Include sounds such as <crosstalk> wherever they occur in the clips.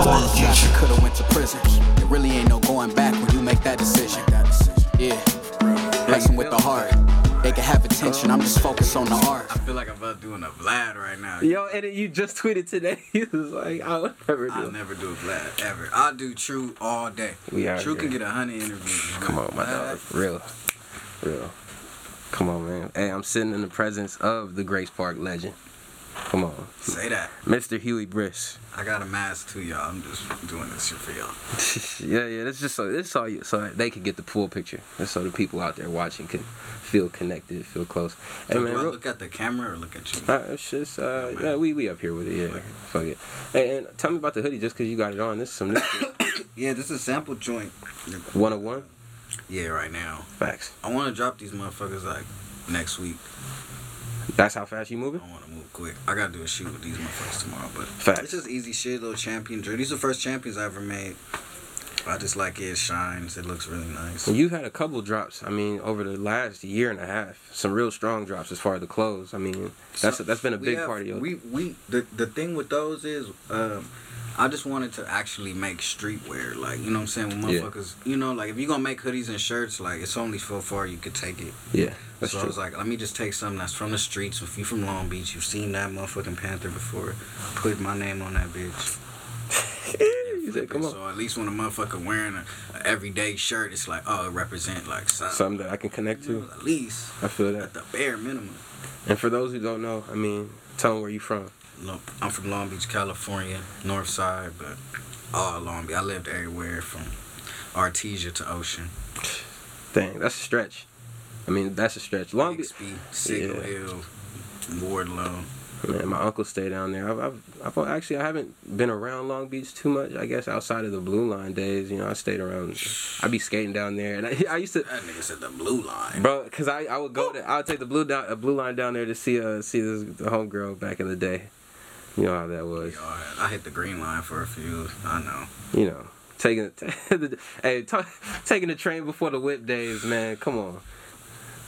All the cats could've went to prison. It really ain't no going back when you make that decision. Yeah, blessing with the heart. They can have attention. I'm just focused on the art. I feel like I'm about doing a Vlad right now. Yo, and you just tweeted today. <laughs> You was like, I would never do. I'll never do a Vlad ever. I'll do True all day. We are True here. can get a hundred interviews. Come on, my Vlad, dog. Real. Real. Come on, man. Hey, I'm sitting in the presence of the Grace Park legend. Come on. Say that. Mr. Huey Briss. I got a mask too, y'all. I'm just doing this shit for y'all. <laughs> yeah, yeah. That's just so this all you so they can get the full picture. Just so the people out there watching can feel connected, feel close. Hey So man, do I real, look at the camera or look at you? uh, it's just uh, yeah, we we up here with it. Yeah, fuck it. Hey, and tell me about the hoodie, just cause you got it on. This is some new. <coughs> Yeah, this is a sample joint. 101 Yeah, right now. facts. I want to drop these motherfuckers like next week. That's how fast you moving. I want to move quick. I gotta do a shoot with these motherfuckers tomorrow, but Facts. it's just easy shit, little champion drill. These are the first champions I ever made. I just like it. It shines. It looks really nice. And you've had a couple drops. I mean, over the last year and a half, some real strong drops as far as the clothes. I mean, that's So, that's been a big have- part of your. We we the the thing with those is, um, I just wanted to actually make streetwear. Like you know what I'm saying, when Yeah. motherfuckers, you know, like if you gonna make hoodies and shirts, like it's only so far you could take it. yeah, that's so I was like, let me just take something that's from the streets. If you from Long Beach, you've seen that motherfucking Panther before. Put my name on that bitch. <laughs> said, come on, So at least when a motherfucker wearing a, a everyday shirt, it's like, oh, it represent like South. something that I can connect to. At least I feel at that. the bare minimum. And for those who don't know, I mean, tell them where you from. I'm from Long Beach, California, North Side, but all Long Beach. I lived everywhere from Artesia to Ocean. Dang, that's a stretch. I mean, that's a stretch. Long Beach. Signal Yeah. Hill, Wardlow. Man, my uncle stayed down there. I've, I've, I've actually I haven't been around Long Beach too much. I guess outside of the Blue Line days, you know, I stayed around. I'd be skating down there, and I, <laughs> I used to, That nigga said the blue line. bro, cause I, I would go to I would take the blue down blue line down there to see uh see this the homegirl back in the day. You know how that was. I hit the green line for a few. I know. You know, taking the, <laughs> hey ta taking the train before the whip days, man. Come on,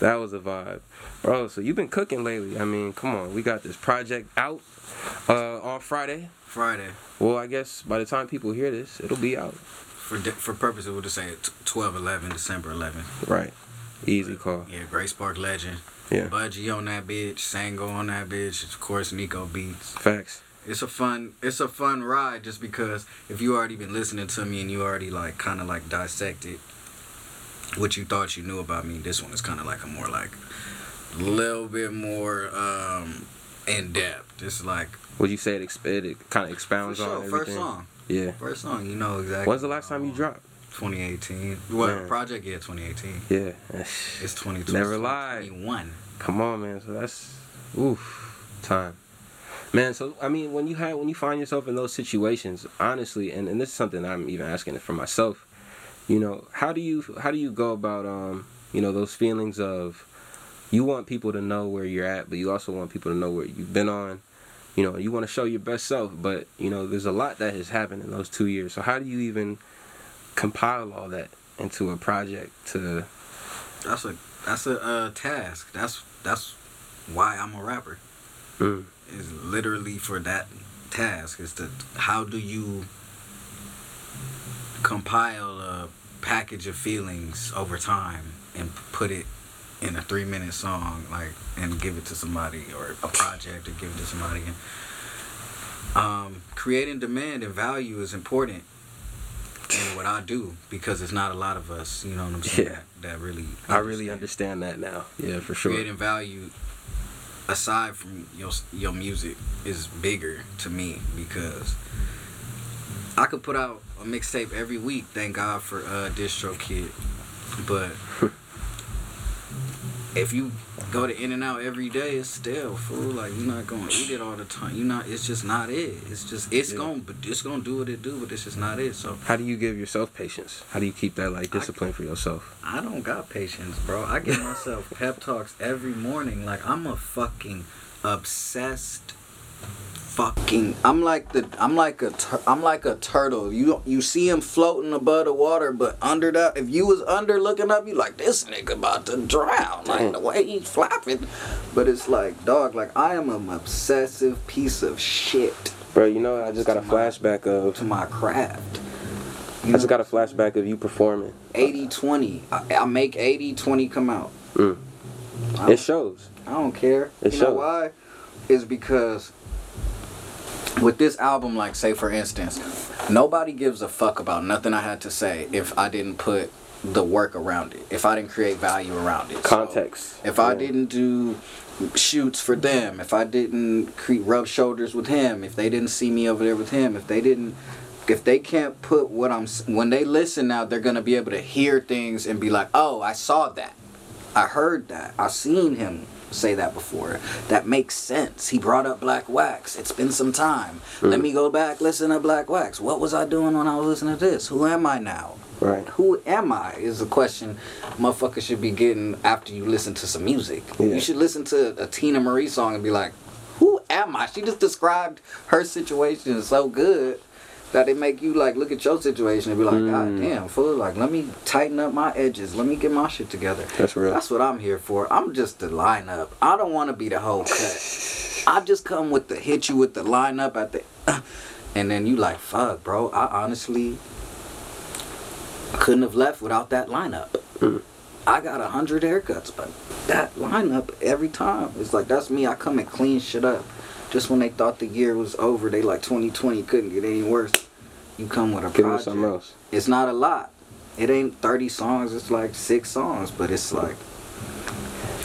that was a vibe, bro. So you've been cooking lately. I mean, come on, we got this project out uh on Friday. Friday. Well, I guess by the time people hear this, it'll be out. For di- for purposes, we'll just say t- 12 11, December 11th. Right. Easy call. Yeah, Grace Park legend. Yeah. Budgie on that bitch. Sango on that bitch. Of course, Nico Beats. Facts. It's a fun it's a fun ride just because if you already been listening to me and you already like kind of like dissected what you thought you knew about me, this one is kind of like a more like little bit more um in depth. It's like Would you say it, exp- it kind of for expounds sure, on first song. Yeah. First song, you know exactly. When's the last time you dropped? 2018. What Man. project? Yeah, 2018. Yeah. It's 2020. Never lied. 21. Come on, man. So that's oof time. Man, so I mean, when you have when you find yourself in those situations, honestly, and, and this is something I'm even asking it for myself. You know, how do you how do you go about um you know those feelings of you want people to know where you're at, but you also want people to know where you've been on. You know, you want to show your best self, but you know, there's a lot that has happened in those two years. So how do you even compile all that into a project to That's a that's a uh, task. That's that's why I'm a rapper. mm, Is literally for that task. Is to how do you compile a package of feelings over time and put it in a three minute song, like and give it to somebody or a project or give it to somebody. And, um, creating demand and value is important in what I do because it's not a lot of us, you know what I'm saying, Yeah. That, that really I really understand that now. Yeah, for sure. creating value aside from your your music is bigger to me because I could put out a mixtape every week. Thank God for uh, DistroKid, but <laughs> if you go to In-N-Out every day, it's still fool. Like you're not gonna eat it all the time. You not. It's just not it. It's just it's Yeah. gonna but it's gonna do what it do, but it's just not it. So How do you give yourself patience? How do you keep that like discipline for yourself? I don't got patience, bro. I give myself <laughs> pep talks every morning. Like I'm a fucking obsessed fucking I'm like the I'm like a tur- I'm like a turtle. You don't you see him floating above the water, but under that if you was under looking up, you like this nigga about to drown. Like the way he's flapping. But it's like, dog, like I am an obsessive piece of shit. Bro, you know, I just got a flashback of. to my craft. I just got a flashback of you performing. 80 20. I, I make 80 20 come out. Mm. It shows. I don't care. It you know shows. why? Is because with this album, like say for instance, nobody gives a fuck about nothing I had to say if I didn't put the work around it. If I didn't create value around it. So, Context. if I didn't do shoots for them, if I didn't cre- rub shoulders with him, if they didn't see me over there with him, if they didn't, if they can't put what I'm, when they listen now, they're gonna be able to hear things and be like, oh, I saw that, I heard that, I seen him say that before. That makes sense. He brought up Black Wax. It's been some time. Let mm. me go back, listen to Black Wax. What was I doing when I was listening to this? Who am I now? Right. who am I is a question motherfuckers should be getting after you listen to some music. Yeah. You should listen to a Teena Marie song and be like, who am I? She just described her situation so good that it make you like look at your situation and be like, God Mm. damn, fool, like let me tighten up my edges. Let me get my shit together. That's real. That's what I'm here for. I'm just the lineup. I don't want to be the whole cut. <laughs> I just come with the hit you with the lineup at the <laughs> and then you like, fuck, bro. I honestly couldn't have left without that lineup. Mm. I got a hundred haircuts, but that lineup every time it's like that's me. I come and clean shit up. Just when they thought the year was over, they like 2020 couldn't get any worse. You come with a Give me project. something else. It's not a lot. It ain't 30 songs. It's like six songs, but it's like.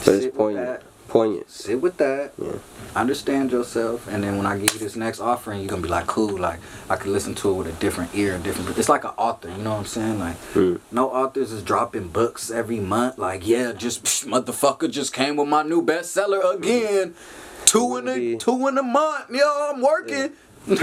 But it's poignant. Poignant. Sit with that. Yeah. Understand yourself, and then when I give you this next offering, you're gonna be like, cool. Like I could listen to it with a different ear, a different. It's like an author. You know what I'm saying? Like Mm. no authors is dropping books every month. Like yeah, just psh, motherfucker just came with my new bestseller again. Two in be- two in a month. Yo, I'm working. <laughs> Go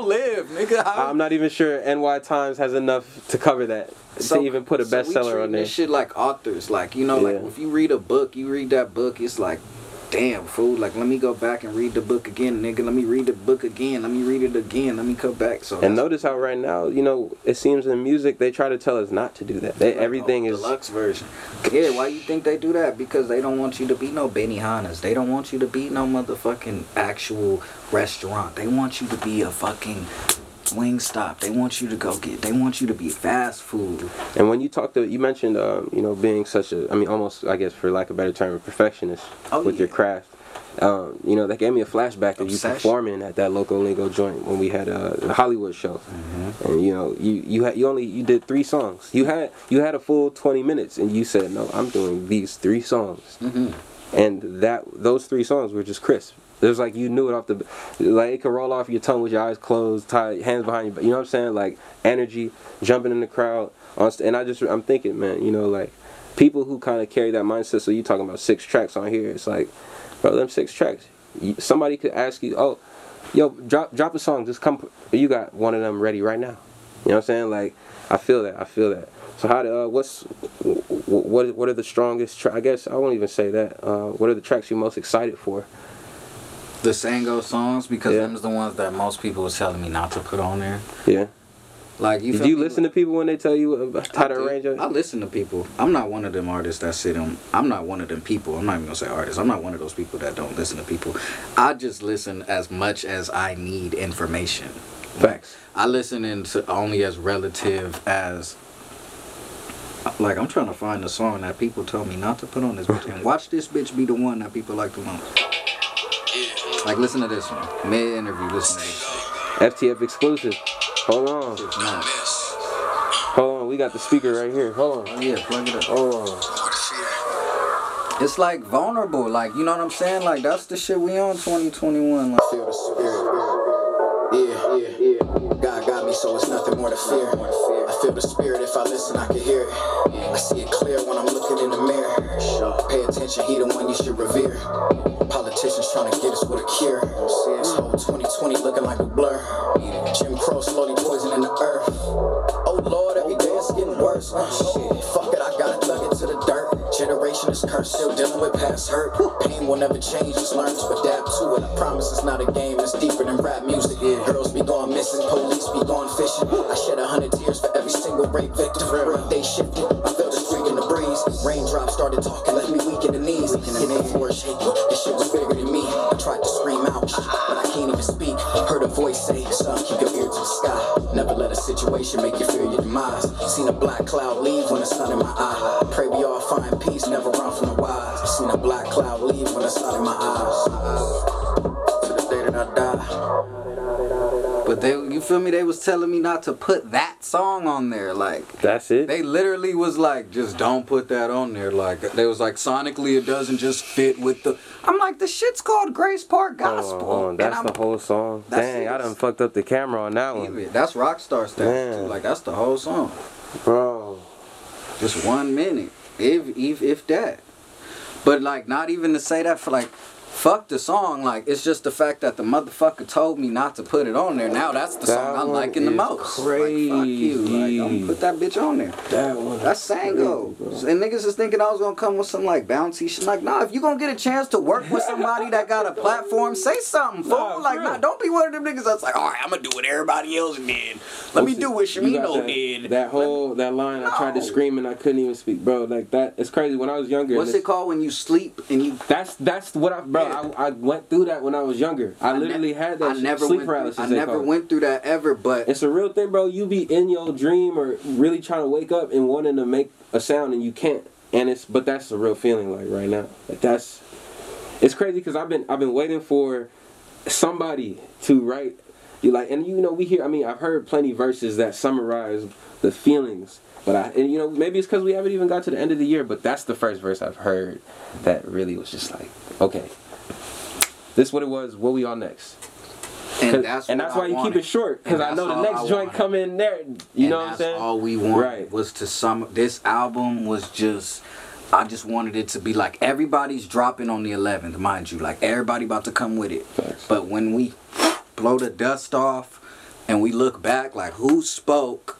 live, nigga. How- I'm not even sure NY Times has enough to cover that to even put a so bestseller treating on there. This shit like authors, like you know, like if you read a book, you read that book, it's like, damn fool, like let me go back and read the book again, nigga. Let me read the book again. Let me read it again. Let me come back. So And notice how right now, you know, it seems in music they try to tell us not to do that. They, like, oh, everything oh, is deluxe version. Yeah, why you think they do that? Because they don't want you to be no Benihanas. They don't want you to be no motherfucking actual restaurant. They want you to be a fucking Wingstop. They want you to go get. They want you to be fast food. And when you talk to, you mentioned, um, you know, being such a, I mean, almost, I guess, for lack of a better term, a perfectionist Oh, with your yeah. craft. Um, you know, that gave me a flashback of you performing at that local lingo joint when we had a, the Hollywood show. Mm-hmm. And you know, you you had you only you did three songs. You had you had a full twenty minutes, and you said, "No, I'm doing these three songs." hmm And that those three songs were just crisp. It was like you knew it off the, like it could roll off your tongue with your eyes closed, tied, hands behind you. You know what I'm saying? Like energy, jumping in the crowd. And I just I'm thinking, man, you know, like people who kind of carry that mindset. So you talking about six tracks on here? It's like, bro, them six tracks. Somebody could ask you, oh, yo, drop drop a song. Just come. You got one of them ready right now. You know what I'm saying? Like I feel that. I feel that. So how do uh, what's wh- wh- what what are the strongest? Tra- I guess I won't even say that. Uh, what are the tracks you're most excited for? The Sango songs because Yeah. them's the ones that most people was telling me not to put on there. Yeah. Like you. Feel you listen to people when they tell you about how to I arrange it? I listen to people. I'm not one of them artists that sit on. I'm not one of them people. I'm not even gonna say artists. I'm not one of those people that don't listen to people. I just listen as much as I need information. Facts. I listen into only as relative as. Like I'm trying to find a song that people tell me not to put on this bitch, and <laughs> watch this bitch be the one that people like the most. Like listen to this one. Mid interview, listen to this. FTF exclusive. Hold on. Hold on. We got the speaker right here. Hold on. Oh yeah, plug it up. Hold on. It's like vulnerable, like you know what I'm saying? Like that's the shit we on 2021. Like, feel the spirit. Yeah, yeah, yeah. God got me, so it's nothing more to fear. I feel the spirit. If I listen, I can hear it. I see it clear when I'm looking in the mirror. Pay attention, he the one you should revere. Politicians trying to get us with a cure. This whole 2020 looking like a blur. Jim Crow slowly poisoning the earth. Oh Lord, every day it's getting worse. Uh, shit, fuck it, I gotta dug it to the dirt. Generation is cursed, still dealing with past hurt. Pain will never change, just learn to adapt to it. I promise it's not a game, it's deeper than rap music. Girls be going missing, police be going fishing. I shed a hundred tears for every single rape victim. They shifted, I felt the the breeze. Raindrops started talking, left me weak in the knees. And the floor shaking, this shit was bigger than me. I tried to scream out, but I can't even speak. Heard a voice say, son, keep your ear to the sky. Never let a situation make you fear your demise. Seen a black cloud leave when the sun in my eye. Pray we all find peace, never run from the wise. Seen a black cloud leave when the sun in my eyes. To the day that I die. But they, you feel me? They was telling me not to put that song on there. Like That's it. they literally was like, just don't put that on there. Like they was like, sonically, it doesn't just fit with the. I'm like, the shit's called Grace Park Gospel. That's the whole song. Dang, I done fucked up the camera on that one, That's Rockstar stuff too. Like that's the whole song. bro. Just one minute, if if if that. But like, not even to say that for like, fuck the song. Like, it's just the fact that the motherfucker told me not to put it on there. Now that's the That song I'm liking the is most. Like, fuck you. Like, I'm gonna put that bitch on there. That one. That's Sango. And niggas is thinking I was gonna come with some like bouncy shit. Like, nah, if you gonna get a chance to work with somebody that got a platform, say something, fool. Nah, like, for nah, don't be one of them niggas that's like, all right, I'm gonna do what everybody else did. Let me do what You got Shamino that, did. That whole that line, I tried to scream and I couldn't even speak, bro. Like that, it's crazy. When I was younger, What's it called when you sleep and you That's that's what I, bro. Yeah. I, I went through that when I was younger. I, ne- literally had that I never sleep went paralysis. Through, I never went through that ever, but It's a real thing, bro. You be in your dream or really trying to wake up and wanting to make a sound and you can't. And it's but that's a real feeling like right now. Like that's it's crazy because I've been I've been waiting for somebody to write you like and you know we hear I mean I've heard plenty verses that summarize the feelings. But I and you know maybe it's because we haven't even got to the end of the year. But that's the first verse I've heard that really was just like okay. This what it was. What we on next? and that's and that's I why you keep it short because I know the next joint come in there. You and know what I'm saying? all we wanted Right. was to sum. This album was just. I just wanted it to be like everybody's dropping on the 11th, mind you. Like everybody about to come with it. Facts. But when we blow the dust off and we look back, like who spoke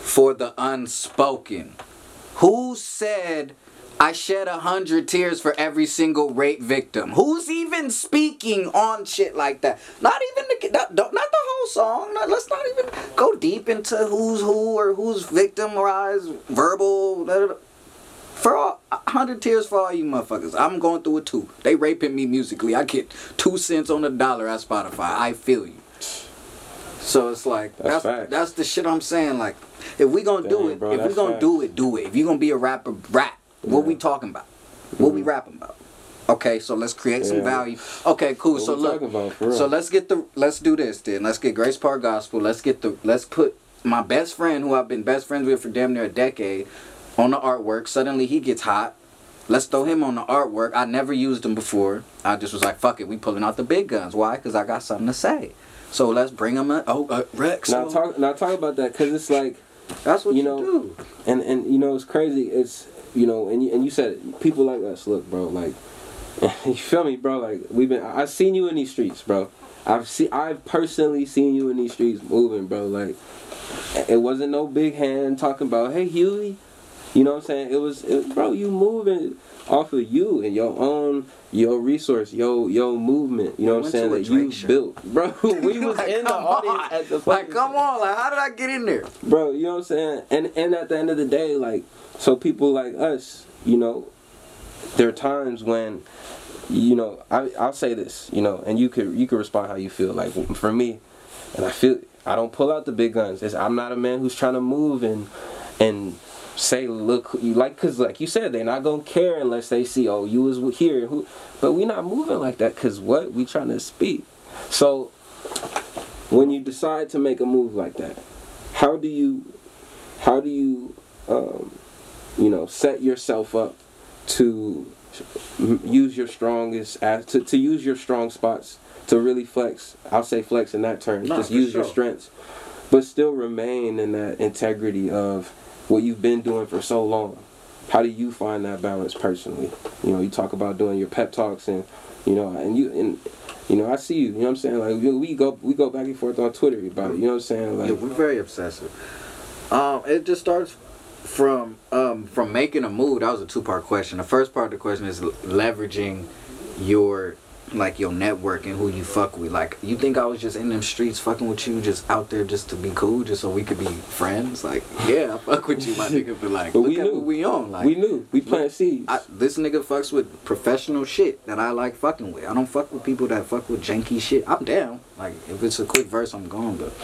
for the unspoken? Who said I shed a hundred tears for every single rape victim? Who's even speaking on shit like that? Not even the not, not the whole song. Not- let's not even go deep into who's who or who's victimized, verbal. da, da, da. For all, a hundred tears for all you motherfuckers. I'm going through it too. They raping me musically. I get two cents on the dollar at Spotify. I feel you. So it's like That's that's that's, the shit I'm saying. Like, if we gonna do it, bro, if we gonna facts. do it, do it. If you gonna be a rapper, rap. What we talking about? What we rapping about? Okay, so let's create some Yeah. value. Okay, cool. What so look, about, so let's get the let's do this then. Let's get Grace Park Gospel. Let's get the let's put my best friend who I've been best friends with for damn near a decade on the artwork. Suddenly he gets hot. Let's throw him on the artwork. I never used him before. I just was like, fuck it, we pulling out the big guns. Why? Because I got something to say. So let's bring him a oh uh, Rex. Now oh, talk now talk about that because it's like that's what you you, know, do. and and you know it's crazy. It's you know and you, and you said it, people like us. Look, bro, like <laughs> you feel me, bro? Like we've been. I've seen you in these streets, bro. I've seen. I've personally seen you in these streets moving, bro. Like it wasn't no big hand talking about, hey Huey. You know what I'm saying? It was, it, bro. You moving off of you and your own your resource, your your movement. You know We what I'm saying? That you built, bro. <laughs> <laughs> We was Like, in the audience on. at the Like, come on, like how did I get in there? bro you know what i'm saying and and at the end of the day like so people like us you know there are times when you know I, i'll say this you know and you could you could respond how you feel. Like for me and i feel i don't pull out the big guns. It's, i'm not a man who's trying to move and and say look you like because like you said they're not gonna care unless they see oh you was here who but we're not moving like that because what? We trying to speak. So when you decide to make a move like that how do you how do you um, you know set yourself up to use your strongest to, to use your strong spots to really flex. I'll say flex in that term Nah, just use your strengths but still remain in that integrity of what you've been doing for so long. How do you find that balance personally? You know you talk about doing your pep talks and you know and you and you know i see you you know what i'm saying? Like we we go we go back and forth on twitter about it you know what i'm saying? Like yeah, we're very obsessive. Um, it just starts from um from making a move. That was a two part question. The first part of the question is leveraging your like your network and who you fuck with. Like you think I was just in them streets fucking with you, just out there just to be cool, just so we could be friends. Like yeah, I fuck with you, my <laughs> nigga. But like, But look we at knew. what we on. Like we knew. We planted seeds. I, this nigga fucks with professional shit that I like fucking with. I don't fuck with people that fuck with janky shit. I'm down. Like if it's a quick verse, I'm gone. But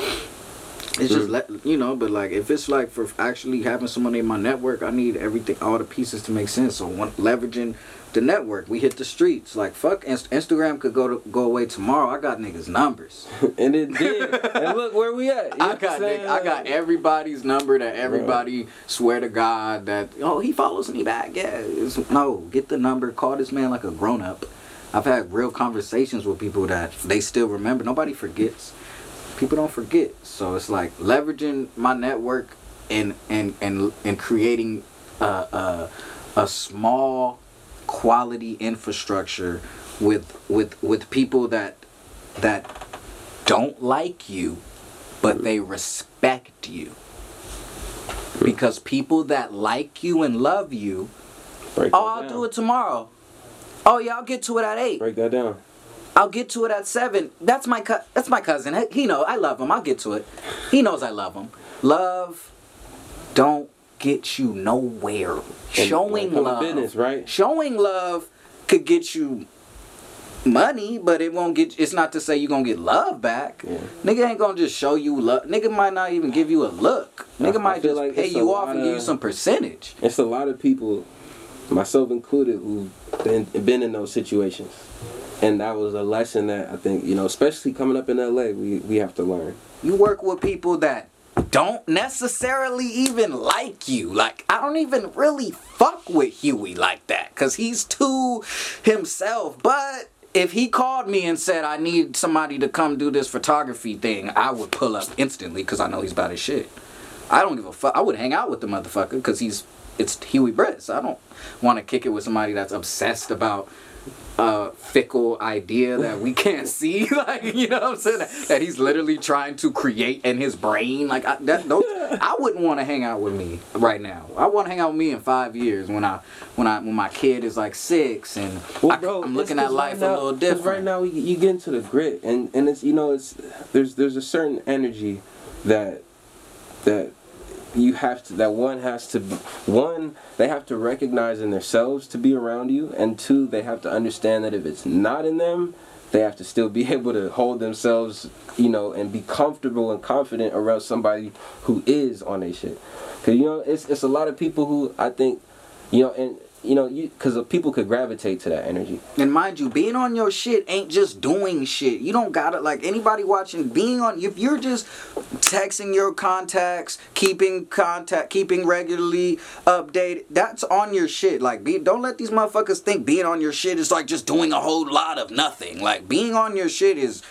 it's just let you know. But like if it's like for actually having somebody in my network, I need everything, all the pieces to make sense. So one, leveraging the network, we hit the streets. Like fuck, Inst- Instagram could go to, go away tomorrow. I got niggas numbers. <laughs> and it did. and look where we at. You I got nigga, I got everybody's number that everybody swear to God that oh he follows me back. Yeah, it's, no, get the number. Call this man like a grown up. I've had real conversations with people that they still remember. Nobody forgets. People don't forget. So it's like leveraging my network and and and and creating a a, a small quality infrastructure with with with people that that don't like you but they respect you hmm. because people that like you and love you Break oh i'll down. do it tomorrow oh yeah i'll get to it at eight Break that down. I'll get to it at seven. That's my cu- that's my cousin. He- know I love him. I'll get to it. He knows I love him. Love don't get you nowhere. And Showing when it come to love, business, right? Showing love could get you money, but it won't get. It's not to say you're gonna get love back. Yeah. Nigga ain't gonna just show you love. Nigga might not even give you a look. Nigga I might feel just like pay you off and give you some percentage. It's a lot of people, myself included, who've been, been in those situations. And that was a lesson that I think, you know, especially coming up in LA, we, we have to learn. You work with people that don't necessarily even like you. Like, I don't even really fuck with Huey like that because he's too himself. But if he called me and said, I need somebody to come do this photography thing, I would pull up instantly because I know he's about his shit. I don't give a fuck. I would hang out with the motherfucker because he's, it's Huey Briss. I don't want to kick it with somebody that's obsessed about a fickle idea that we can't <laughs> see <laughs> like you know what i'm saying? That, that he's literally trying to create in his brain like i that those, i wouldn't want to hang out with me right now. I want to hang out with me in five years when i when i when my kid is like six and I, i'm looking at life right now- a little different Right now, you, you get into the grit, and and it's you know it's there's there's a certain energy that that you have to that one has to one they have to recognize in themselves to be around you, and two they have to understand that if it's not in them, they have to still be <laughs> able to hold themselves, you know, and be comfortable and confident around somebody who is on their shit. Cause you know it's it's a lot of people who I think, you know, and you know, you because people could gravitate to that energy. And mind you, being on your shit ain't just doing shit. You don't gotta like anybody watching. Being on, if you're just texting your contacts, keeping contact, keeping regularly updated, that's on your shit. Like, be don't let these motherfuckers think being on your shit is like just doing a whole lot of nothing. Like, being on your shit is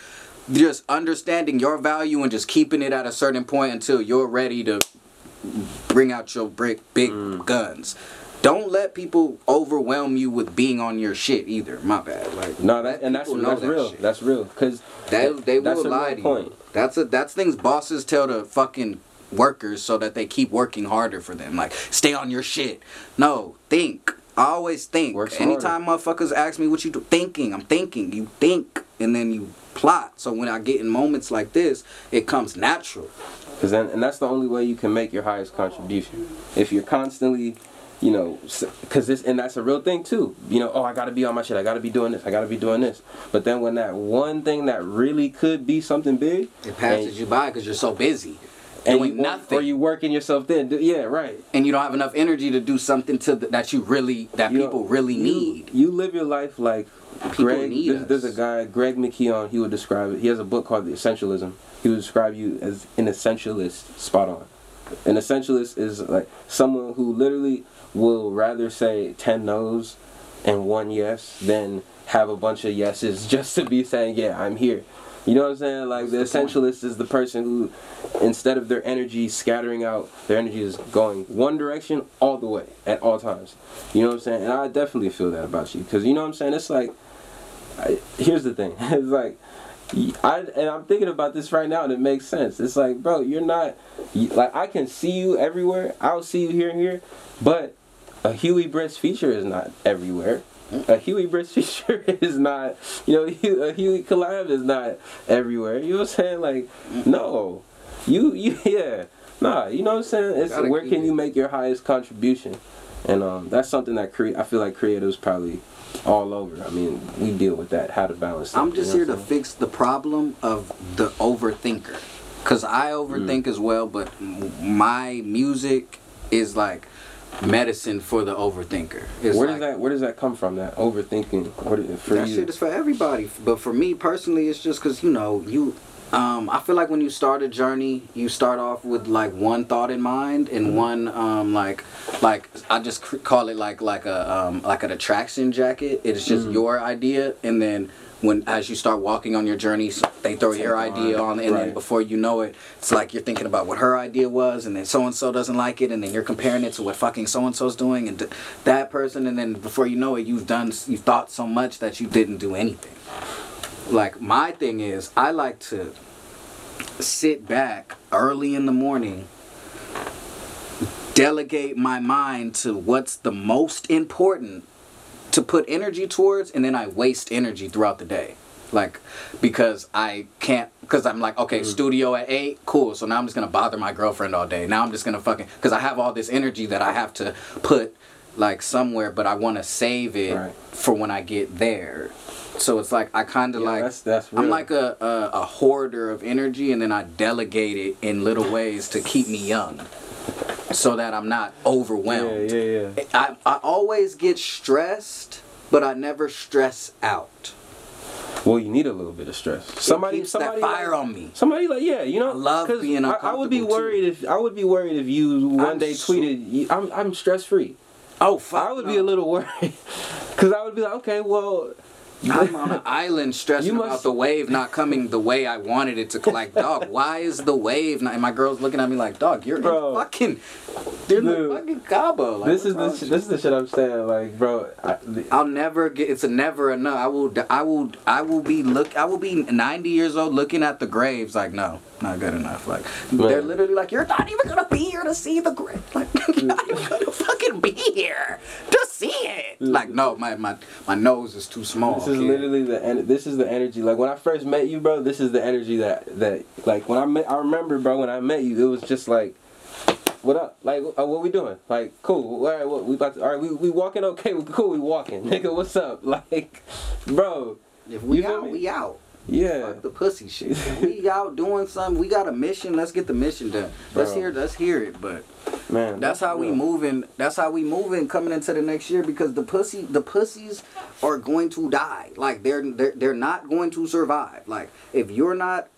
just understanding your value and just keeping it at a certain point until you're ready to bring out your big big guns. Don't let people overwhelm you with being on your shit either. My bad. Like No, that and that's that's that real. shit. That's real. Cause They they will lie to point. you. That's a that's things bosses tell the fucking workers so that they keep working harder for them. Like stay on your shit. No, think. I always think. Work smarter. Anytime motherfuckers ask me what you do, thinking. I'm thinking. You think and then you plot. So when I get in moments like this, it comes natural. Cause then, and that's the only way you can make your highest contribution. If you're constantly, you know, cause this, and that's a real thing too. You know, oh, I gotta be on my shit. I gotta be doing this. I gotta be doing this. But then when that one thing that really could be something big, It passes and, you by because you're so busy and doing you work- nothing. or you working yourself then. Yeah, right. and you don't have enough energy to do something to the, that you really that You know, people really need. You live your life like People Greg. need there's, us. there's a guy, Greg McKeown, He would describe it. He has a book called The Essentialism. He would describe you as an essentialist. Spot on. An essentialist is like someone who literally will rather say ten no's and one yes than have a bunch of yeses <laughs> just to be saying yeah I'm here. You know what I'm saying? Like the What's the point? essentialist is the person who, instead of their energy scattering out, their energy is going one direction all the way at all times. You know what I'm saying? And I definitely feel that about you because you know what I'm saying. It's like, I, here's the thing. <laughs> it's like, I and I'm thinking about this right now and it makes sense. It's like, bro, you're not like I can see you everywhere. I'll see you here and here, but a Huey Briss's feature is not everywhere. A Huey Briss <laughs> feature is not, you know, <laughs> a Huey collab is not everywhere. You know what I'm saying? Like, no, you, you, <laughs> yeah, nah. You know what I'm saying? It's where can you make your highest contribution, and um, that's something that cre- I feel like creatives probably all over. I mean, we deal with that. How to balance. I'm just you here to what I'm saying? fix the problem of the overthinker. Cause I overthink mm. as well, but my music is like medicine for the overthinker. It's Where like, does that Where does that come from? That overthinking. What for that you? shit is for everybody. But for me personally, it's just because you know you. Um, I feel like when you start a journey, you start off with like one thought in mind and Mm-hmm. one um, like like I just call it like like a um, like an attraction jacket. It's just Mm. your idea, and then when as you start walking on your journey, they throw your Take idea on, on, and then before you know it, it's like you're thinking about what her idea was, and then so and so doesn't like it, and then you're comparing it to what fucking so and so's doing, and th- that person, and then before you know it, you've done you've thought so much that you didn't do anything. Like my thing is, I like to sit back early in the morning, delegate my mind to what's the most important to put energy towards and then I waste energy throughout the day. Like because I can't because I'm like, okay, mm. studio at eight, cool. So now I'm just gonna bother my girlfriend all day. Now I'm just gonna fucking because I have all this energy that I have to put like somewhere, but I wanna save it Right. for when I get there. So it's like I kinda Yeah, like that's- that's I'm like a, a a hoarder of energy and then I delegate it in little ways to keep me young. So that I'm not overwhelmed. Yeah, yeah, yeah. I, I always get stressed, but I never stress out. Well, you need a little bit of stress. Somebody, keeps somebody, that fire like, on me. Somebody like, yeah, you know, I love being I, I would be uncomfortable, too. worried if I would be worried if you one I'm day tweeted, you- "I'm I'm stress free." Oh fuck! I would be a little <laughs> worried because I would be like, okay, well, I'm on an island stressing You about the wave not coming the way I wanted it to. <laughs> Like, dog, why is the wave not? And my girl's looking at me like, dog, you're Bro. in fucking, you're Dude. the fucking Cabo. Like, this is the sh- this is the shit I'm saying. Like, bro, I, the, I'll never get. It's a never enough. I will. I will. I will be look. I will be 90 years old looking at the graves. Like no, not good enough. Like they're literally like, you're not even gonna be here to see the grave. <laughs> Like you're not even gonna fucking be here to see it. Like no, my my my nose is too small. this is kid. literally the en- this is the energy. Like when I first met you, bro, this is the energy that that like when I met. I remember, bro, when I met you, it was just like. What up? Like, uh, what we doing? Like, cool. All right, what we about to? All right, we, we walking. Okay, we cool. We walking, <laughs> nigga. What's up? <laughs> Like, bro. If we out, we out. Yeah. Fuck the pussy shit. We <laughs> out doing something. We got a mission. Let's get the mission done. Let's Bro. hear. Let's hear it. But Man, That's how we moving. That's how we moving coming into the next year because the pussy, the pussies are going to die. Like they're they're they're not going to survive. Like if you're not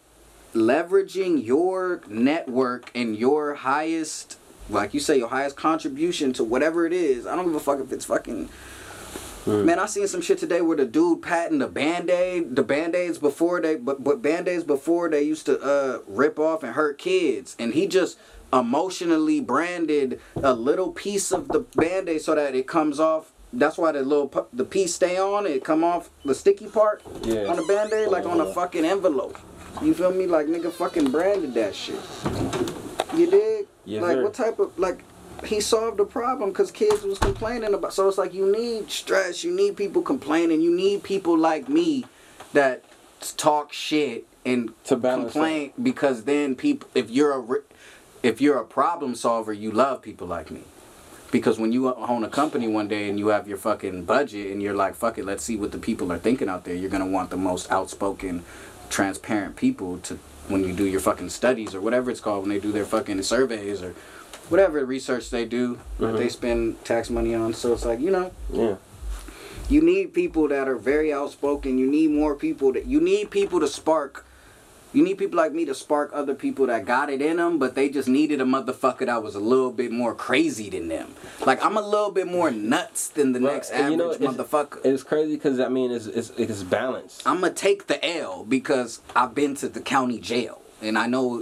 leveraging your network and your highest, like you say, your highest contribution to whatever it is. I don't give a fuck if it's fucking. Man, I seen some shit today where the dude patting the band aid, the band aids before they, but but band aids before they used to uh rip off and hurt kids, and he just emotionally branded a little piece of the band aid so that it comes off. That's why the little pu- the piece stay on, it come off the sticky part Yeah. on the band aid, like on a fucking envelope. You feel me? Like nigga fucking branded that shit. You dig? Yes, like sir. what type of like he solved the problem because kids was complaining about so it's like you need stress you need people complaining you need people like me that talk shit and To complain because then people if you're a if you're a problem solver you love people like me. Because when you own a company one day and you have your fucking budget and you're like fuck it let's see what the people are thinking out there you're gonna want the most outspoken transparent people to when you do your fucking studies or whatever it's called when they do their fucking surveys or whatever research they do Mm-hmm. they spend tax money on so it's like you know Yeah. you need people that are very outspoken you need more people that you need people to spark you need people like me to spark other people that got it in them, but they just needed a motherfucker that was a little bit more crazy than them. Like I'm a little bit more nuts than the But- next average you know, it's- motherfucker. It's crazy because I mean, it's it's it's balanced. I'm gonna take the L because I've been to the county jail and I know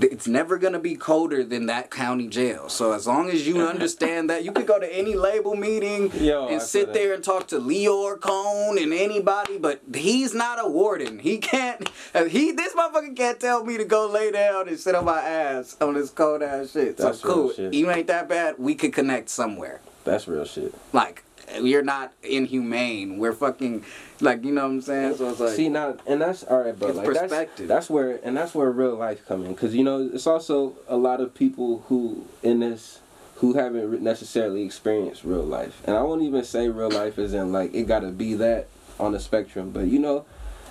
it's never gonna be colder than that county jail. So as long as you <laughs> understand that, you could go to any label meeting Yo, and feel sit there and talk to Lyor Cohen and anybody, but he's not a warden. He can't. uh, He this motherfucker can't tell me to go lay down and sit on my ass on this cold ass shit. So That's real cool. shit. You ain't that bad. We could connect somewhere. That's real shit. Like you're not inhumane. We're fucking like you know what I'm saying. So it's like See now, and that's all right, but like that's perspective. that's where and that's where real life come in, because you know it's also a lot of people who in this who haven't necessarily experienced real life, and I won't even say real life is in like it gotta be that on the spectrum, but you know,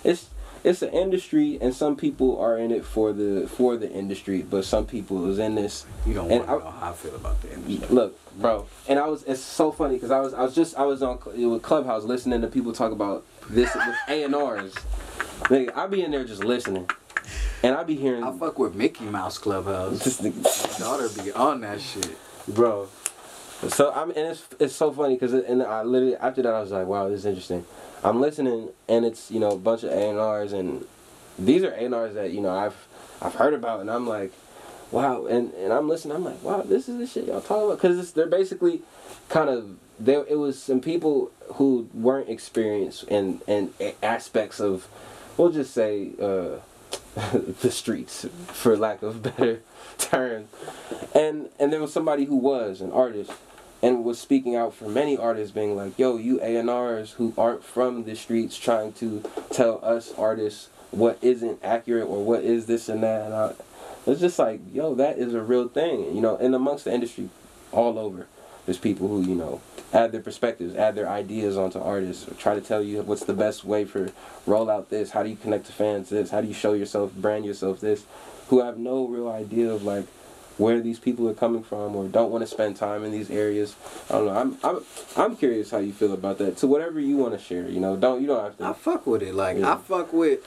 it's it's an industry, and some people are in it for the for the industry, but some people is in this you don't and want to I- know how I feel about the industry. Look, bro, and I was it's so funny because I was I was just I was on it was Clubhouse listening to people talk about this with A and R's. Nigga, I be in there just listening, and I be hearing I fuck with Mickey Mouse Clubhouse. this nigga, My daughter be on that shit. bro. So I'm and it's it's so funny because and I literally after that I was like, wow, this is interesting. I'm listening and it's you know a bunch of A and R's and these are A and R's that you know I've I've heard about and I'm like, wow, and and I'm listening. I'm like, wow, this is the shit y'all talking about because they're basically kind of there. It was some people who weren't experienced in in aspects of, we'll just say. uh <laughs> the streets for lack of better <laughs> term and and there was somebody who was an artist and was speaking out for many artists being like yo you A&Rs who aren't from the streets trying to tell us artists what isn't accurate or what is this and that and I, it's just like yo that is a real thing you know and amongst the industry all over there's people who you know add their perspectives add their ideas onto artists or try to tell you what's the best way for roll out this how do you connect to fans this how do you show yourself brand yourself this who have no real idea of like where these people are coming from or don't want to spend time in these areas i don't know i'm i'm, I'm curious how you feel about that so whatever you want to share you know don't you don't have to I fuck with it. Like Yeah. I fuck with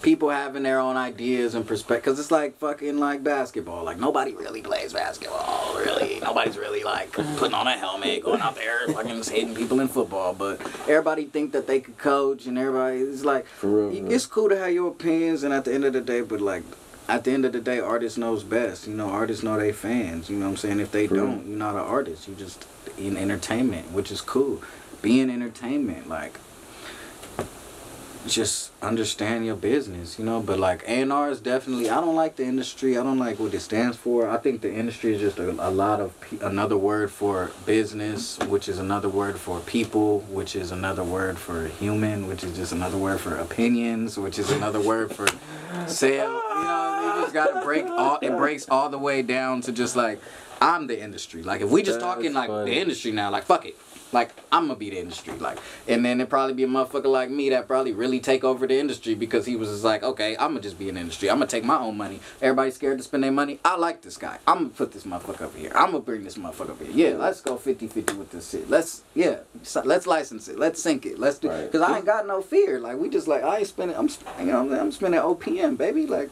people having their own ideas and perspective. Cause it's like fucking like basketball. Like nobody really plays basketball. Really, nobody's really like uh-huh. putting on a helmet, going out there, fucking just hitting people in football. But everybody think that they could coach, and everybody is like, For real, for real. it's cool to have your opinions. And at the end of the day, but like. At the end of the day, artists knows best. You know, artists know they fans. You know what I'm saying? If they For don't, you're not an artist. You just in entertainment, which is cool. being entertainment, like just understand your business, you know. But like A&R is definitely. I don't like the industry. I don't like what it stands for. I think the industry is just a, a lot of pe- another word for business, which is another word for people, which is another word for human, which is just another word for opinions, which is another word for sale. You know, you just gotta break all. It breaks all the way down to just like I'm the industry. Like if we just That's talking like funny. the industry now, like fuck it. Like I'm gonna be the industry, like, and then it probably be a motherfucker like me that probably really take over the industry because he was just like, okay, I'm gonna just be an industry. I'm gonna take my own money. Everybody's scared to spend their money. I like this guy. I'm gonna put this motherfucker over here. I'm gonna bring this motherfucker over here. Yeah, let's go 50-50 with this shit. Let's yeah, let's license it. Let's sync it. Let's do Right. because I ain't got no fear. Like we just like I ain't spending. I'm you know what I'm, saying? I'm spending OPM, baby. Like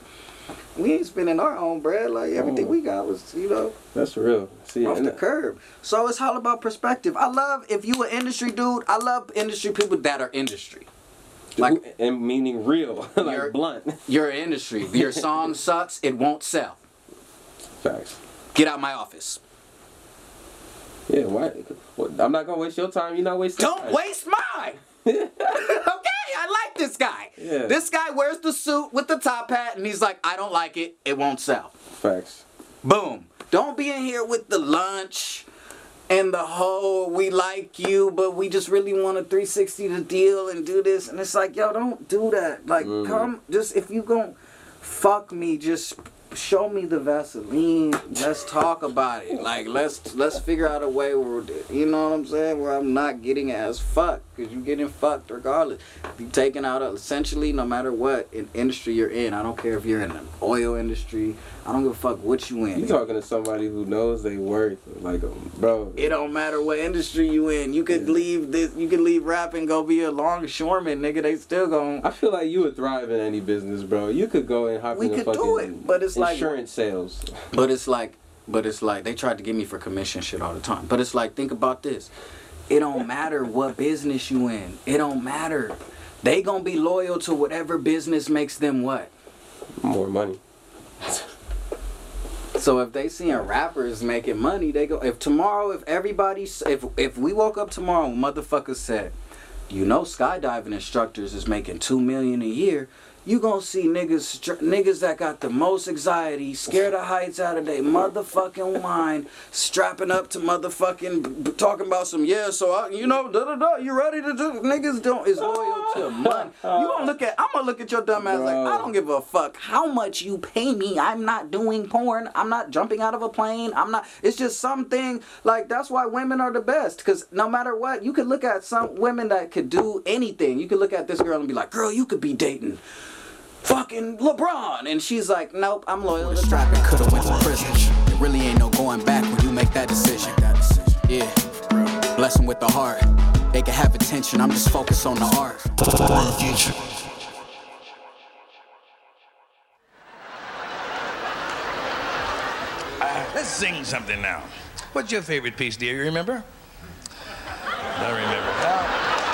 we ain't spending our own bread. Like everything Oh. we got was you know that's real see off the curb. So it's all about perspective. I love if you an industry dude. I love industry people that are industry. Like and meaning real <laughs> like blunt <laughs> you're industry. Your song <laughs> sucks. It won't sell. facts Get out my office. yeah why i'm not gonna waste your time you're not wasting Don't mine. waste mine. okay, I like this guy. Yeah. This guy wears the suit with the top hat, and he's like, I don't like it. It won't sell. facts Boom. Don't be in here with the lunch and the whole we like you, but we just really want a 360 to deal and do this. And it's like, yo, don't do that. Like, Mm. come, just if you gon' fuck me, just show me the Vaseline. Let's talk about it. Like, let's let's figure out a way where you know what I'm saying, where I'm not getting as fucked, cause you getting fucked regardless. You taking out essentially no matter what in industry you're in. I don't care if you're in the oil industry. I don't give a fuck what you in. you talking to somebody who knows they worth like um, bro It don't matter what industry you in. You could leave this. You could leave rap and go be a longshoreman, nigga. They still gon' I feel like you would thrive in any business, bro. You could go and hop We in the could fucking do it, but it's like- insurance sales. But it's like, but it's like they tried to get me for commission shit all the time. But it's like, think about this. It don't matter what business you in. It don't matter. They gonna be loyal to whatever business makes them what. More money. So if they seeing rappers making money, they go. If tomorrow, if everybody, if if we woke up tomorrow, motherfuckers said, you know, skydiving instructors is making two million a year. You gonna see niggas niggas that got the most anxiety, scared of heights out of their motherfucking mind, strapping up to motherfucking talking about some yeah. So I, you know, da da da. You ready to do? Niggas don't is loyal to <laughs> money. You gonna look at? I'm gonna look at your dumb ass like I don't give a fuck how much you pay me. I'm not doing porn. I'm not jumping out of a plane. I'm not. It's just something like that's why women are the best. Because no matter what, you could look at some women that could do anything. You could look at this girl and be like, girl, you could be dating fucking LeBron. And she's like, nope, I'm loyal to Strap Strap. and coulda went to prison. There really ain't no going back when you make that decision. Yeah, bless 'em with the heart. They can have attention. I'm just focused on the art. Uh, let's sing something now. What's your favorite piece, dear? You remember? Don't remember. Well,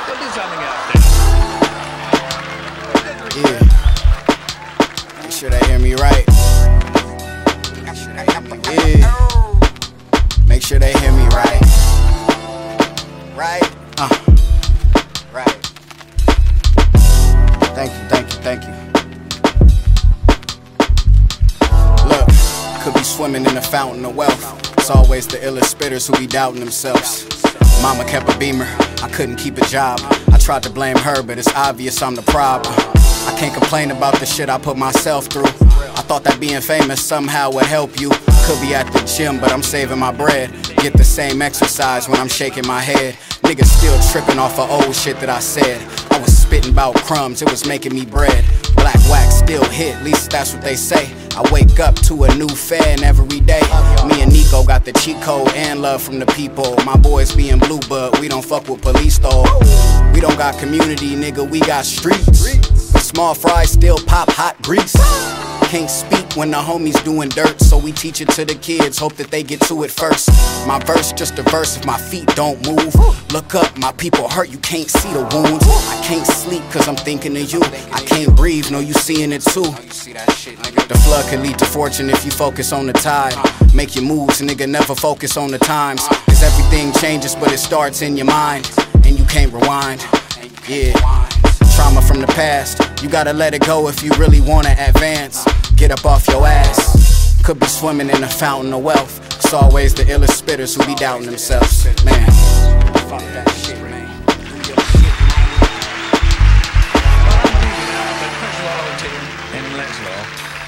we'll do something else then. Yeah. Sure they hear me right. Yeah. Make sure they hear me right. Right? Uh. Right. Thank you, thank you, thank you. Look, could be swimming in a fountain of wealth. It's always the illest spitters who be doubting themselves. Mama kept a beamer, I couldn't keep a job. I tried to blame her, but it's obvious I'm the problem. I can't complain about the shit I put myself through. I thought that being famous somehow would help you. Could be at the gym, but I'm saving my bread. Get the same exercise when I'm shaking my head. Niggas still tripping off of old shit that I said. I was spitting about crumbs, it was making me bread. Wax still hit, least that's what they say. I wake up to a new fan every day. Me and Nico got the cheat code and love from the people. My boys being blue, but we don't fuck with police though. We don't got community, nigga, we got streets. Small fries still pop hot grease. Can't speak when the homies doing dirt, so we teach it to the kids, hope that they get to it first. My verse just a verse if my feet don't move. Look up, my people hurt, you can't see the wounds. I can't sleep cause I'm thinking of you. I can't breathe, no, you seeing it too. The flood can lead to fortune if you focus on the tide. Make your moves, nigga, never focus on the times. Cause everything changes, but it starts in your mind. And you can't rewind. Yeah. Trauma from the past, you gotta let it go if you really wanna advance. Get up off your ass. Could be swimming in a fountain of wealth. It's always the illest spitters who be doubting themselves. Man. Fuck that shit, man.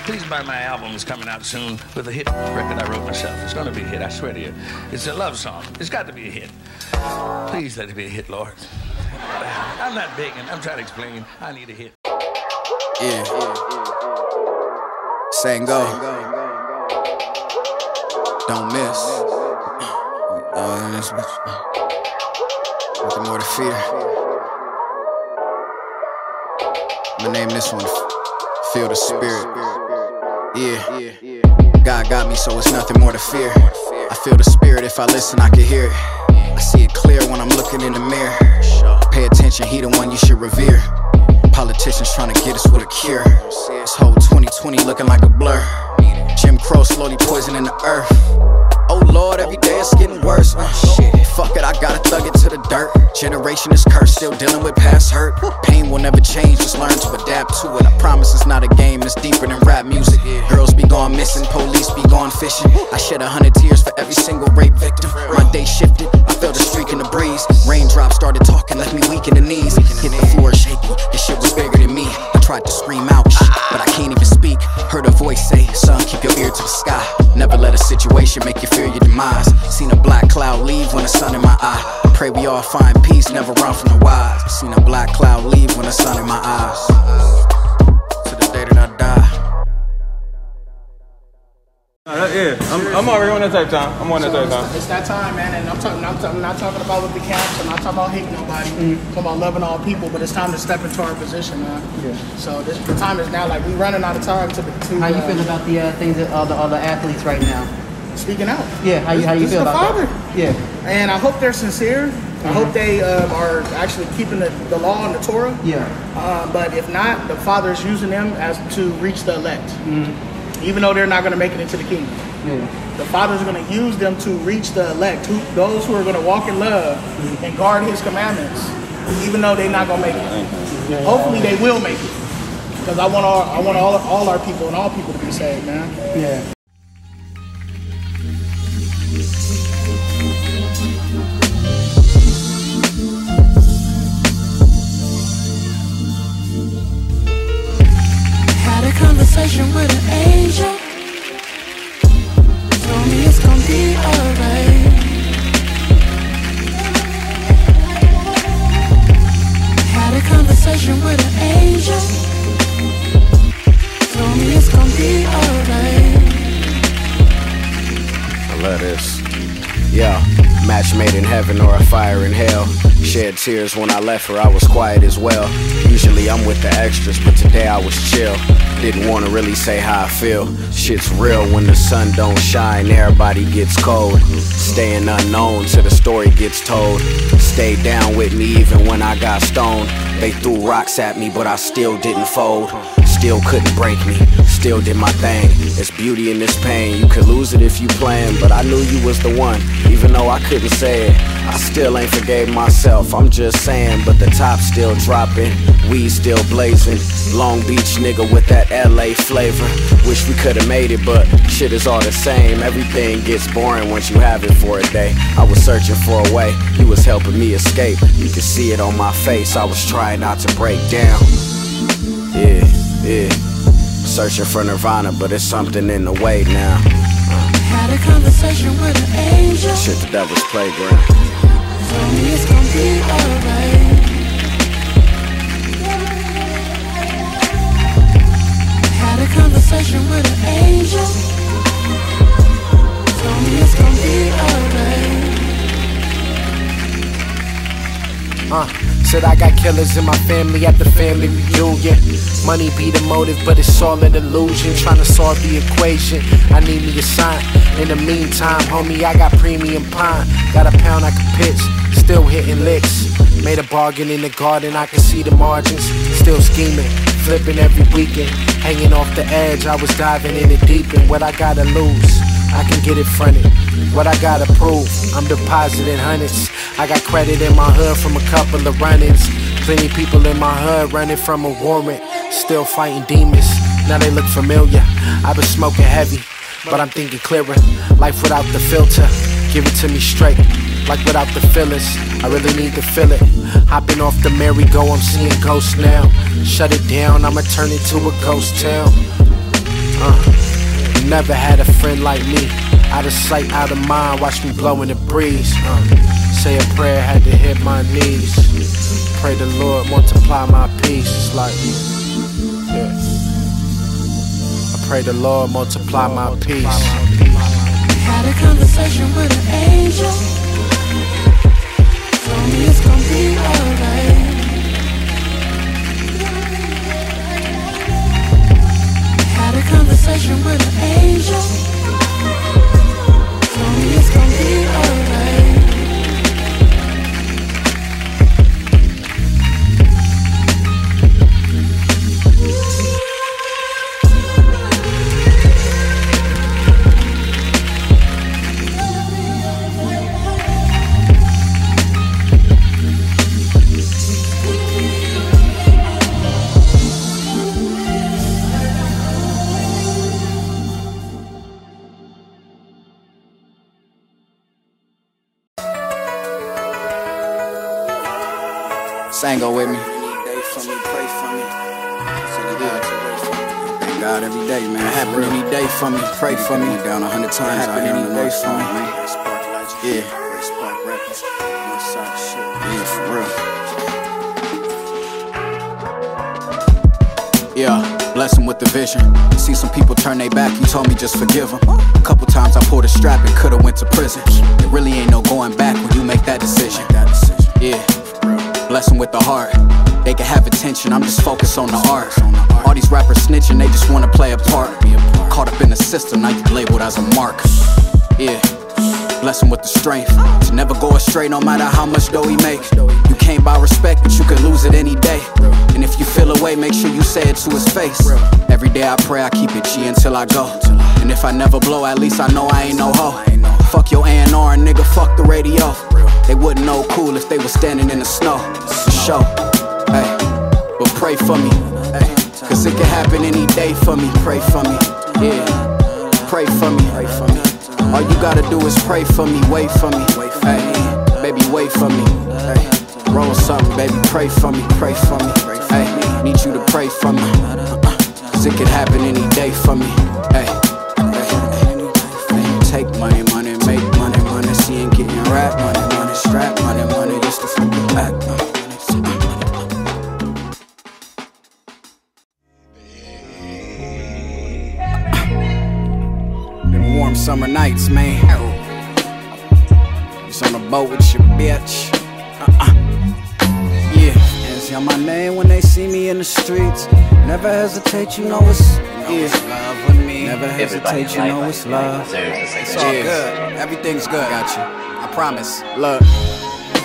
Please buy my album. It's coming out soon with a hit record I wrote myself. It's going to be a hit, I swear to you. It's a love song. It's got to be a hit. Please let it be a hit, Lord. I'm not begging. I'm trying to explain. I need a hit. Yeah. Say and go. Don't miss. Bitch. Nothing more to fear. I'ma name this one Feel the Spirit. Yeah. God got me, so it's nothing more to fear. I feel the spirit, if I listen, I can hear it. I see it clear when I'm looking in the mirror. Pay attention, he the one you should revere. Politicians trying to get us with a cure. This whole 2020 looking like a blur. Jim Crow slowly poisoning the earth. Oh Lord, every day it's getting worse. Uh, shit, fuck it, I gotta thug it to the dirt. Generation is cursed, still dealing with past hurt. Pain will never change, just learn to adapt to it. I promise it's not a game, it's deeper than rap music. Girls be gone missing, police be gone fishing. I shed a hundred tears for every single rape victim. My day shifted, I felt a streak in the breeze. Raindrops started talking, left me weak in the knees. Hit the floor shaky, this shit was bigger than me. I tried to scream out, but I can't even speak. Heard a voice say, son, keep your ear to the sky. Never let a situation make you fear your demise. Seen a black cloud leave when the sun in my eye. Pray we all find peace, never run from the wise. Seen a black cloud leave when the sun in my eyes. Yeah, I'm, I'm already on that type time. I'm on that type time. It's that time, man, and I'm talking. I'm, talking, I'm not talking about with the camps. I'm not talking about hating nobody. Mm-hmm. I'm talking about loving all people. But it's time to step into our position, man. Yeah. So this, the time is now. Like we running out of time to. to How you uh, feel about the uh, things that all the other athletes right now? speaking out? Yeah, how you how you This is feel the about father. that? Yeah, And I hope they're sincere. I hope they um, are actually keeping the, the law and the Torah. yeah, Uh, but if not, the Father is using them as to reach the elect, Mm-hmm. Even though they're not going to make it into the kingdom. yeah. The Father is going to use them to reach the elect, who, those who are going to walk in love and guard His commandments, even though they're not going to make it. Hopefully, they will make it. Because I want all, I want all, all our people and all people to be saved, man. Yeah. Had a conversation with an with an angel. I love this. Yeah, match made in heaven or a fire in hell. Shed tears when I left her, I was quiet as well. Usually I'm with the extras, but today I was chill. Didn't wanna really say how I feel. Shit's real when the sun don't shine, everybody gets cold. Staying unknown till the story gets told. Stayed down with me even when I got stoned. They threw rocks at me, but I still didn't fold. Still couldn't break me, still did my thing. It's beauty in this pain. You could lose it if you plan, but I knew you was the one, even though I couldn't say it. I still ain't forgave myself, I'm just saying, but the top still dropping, weed still blazing. Long Beach nigga with that LA flavor. Wish we could've made it, but shit is all the same. Everything gets boring once you have it for a day. I was searching for a way, you was helping me escape. You could see it on my face, I was trying not to break down. Yeah, yeah. Searching for Nirvana, but it's something in the way now. Had a conversation with an angel. Shit, the devil's playground. Told me it's gonna be alright. Had a conversation with an angel. Told me it's gonna be alright. Uh, said I got killers in my family at the family reunion. Money be the motive, but it's all an illusion. Trying to solve the equation. I need me a sign. In the meantime, homie, I got premium pine. Got a pound I can pitch. Still hitting licks. Made a bargain in the garden, I can see the margins. Still scheming, flipping every weekend. Hanging off the edge, I was diving in the deep end. What I gotta lose, I can get it fronted. What I gotta prove, I'm depositing hundreds. I got credit in my hood from a couple of run-ins. Plenty people in my hood running from a warrant. Still fighting demons, now they look familiar. I've been smoking heavy, but I'm thinking clearer. Life without the filter, give it to me straight. Like without the fillers, I really need to feel it. Hopping off the merry-go, I'm seeing ghosts now. Shut it down, I'ma turn it to a ghost town. Uh, never had a friend like me. Out of sight, out of mind, watch me blow in the breeze. Uh, say a prayer, had to hit my knees. Pray the Lord multiply my peace. It's like, yeah. I pray the Lord multiply my peace. Had a conversation with an angel. Told me it's gonna be alright. Had a conversation with an angel. Sango with me. Thank God every day, man. Happen any day for me. Pray for me. Down a hundred times. Happen any day for me. Yeah. Yeah, for real. Yeah, bless him with the vision. See some people turn their back, you told me just forgive them. A couple times I pulled a strap and could've went to prison. There really ain't no going back when you make that decision. Yeah, bless him with the heart. They can have attention, I'm just focused on the art. All these rappers snitching, they just wanna play a part. Caught up in the system, now you labeled as a mark. Yeah. Bless him with the strength to never go astray, no matter how much dough he make. You can't buy respect, but you can lose it any day. And if you feel away, make sure you say it to his face. Every day I pray, I keep it G until I go. And if I never blow, at least I know I ain't no hoe. Fuck your A&R, nigga, fuck the radio. They wouldn't know cool if they was standing in the snow. For sure, hey, but pray for me. Hey, Cause it can happen any day for me. Pray for me. Yeah. Pray for me. Pray for me. All you gotta do is pray for me. Wait for me. Hey, baby, wait for me. Hey, roll something, baby. Pray for me. Pray for me. Hey, need you to pray for me. Cause it could happen any day for me. Hey, take money, money, make money, money. See ain't getting rap money, strap money, money. Just to it back. Them warm summer nights, man. Just on a boat with your bitch. Uh-uh. Yeah, and see my name when they see me in the streets. Never hesitate, you know it's yeah. love with me. Never hesitate, you know it's love. It's all good. Everything's good. Got you. Promise. Look.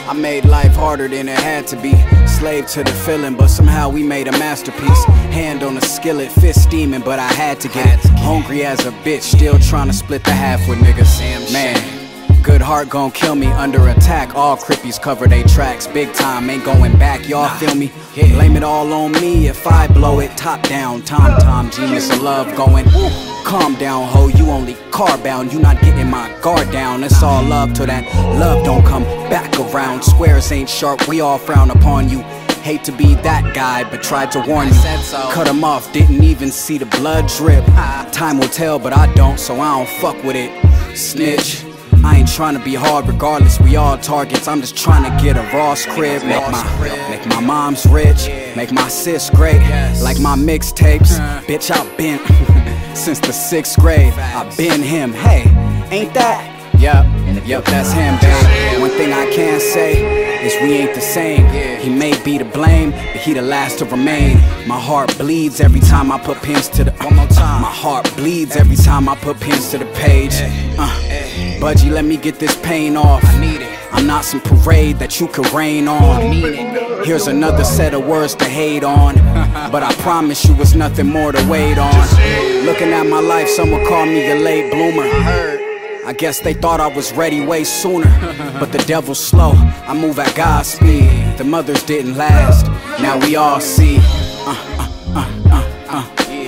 I made life harder than it had to be. Slave to the feeling, but somehow we made a masterpiece. Hand on the skillet, fist steaming, but I had to get hungry as a bitch. Still trying to split the half with niggas. Man, good heart gon' kill me under attack. All crippies cover they tracks. Big time, ain't going back. Y'all feel me? Blame it all on me if I blow it. Top down, Tom Tom, genius of love going. Calm down, ho, you only car bound. You not getting my guard down. It's all love till that love don't come back around. Squares ain't sharp, we all frown upon you. Hate to be that guy, but tried to warn you. Cut him off, didn't even see the blood drip. Time will tell, but I don't, so I don't fuck with it. Snitch. I ain't trying to be hard, regardless, we all targets. I'm just trying to get a Ross crib, make my make my mom's rich, make my sis great, like my mixtapes. Bitch, I've been <laughs> since the sixth grade. I've been him. Hey, ain't that? Yup, yup, that's him, babe. One thing I can say is we ain't the same. He may be to blame, but he the last to remain. My heart bleeds every time I put pins to the. One more time. My heart bleeds every time I put pins to the page. Uh, Budgie, let me get this pain off. I need it. I'm not some parade that you could rain on. Here's another set of words to hate on. <laughs> But I promise you it's nothing more to wait on. Looking at my life, someone called me a late bloomer. I guess they thought I was ready way sooner. <laughs> But the devil's slow, I move at God's speed. The mothers didn't last, now we all see. Uh.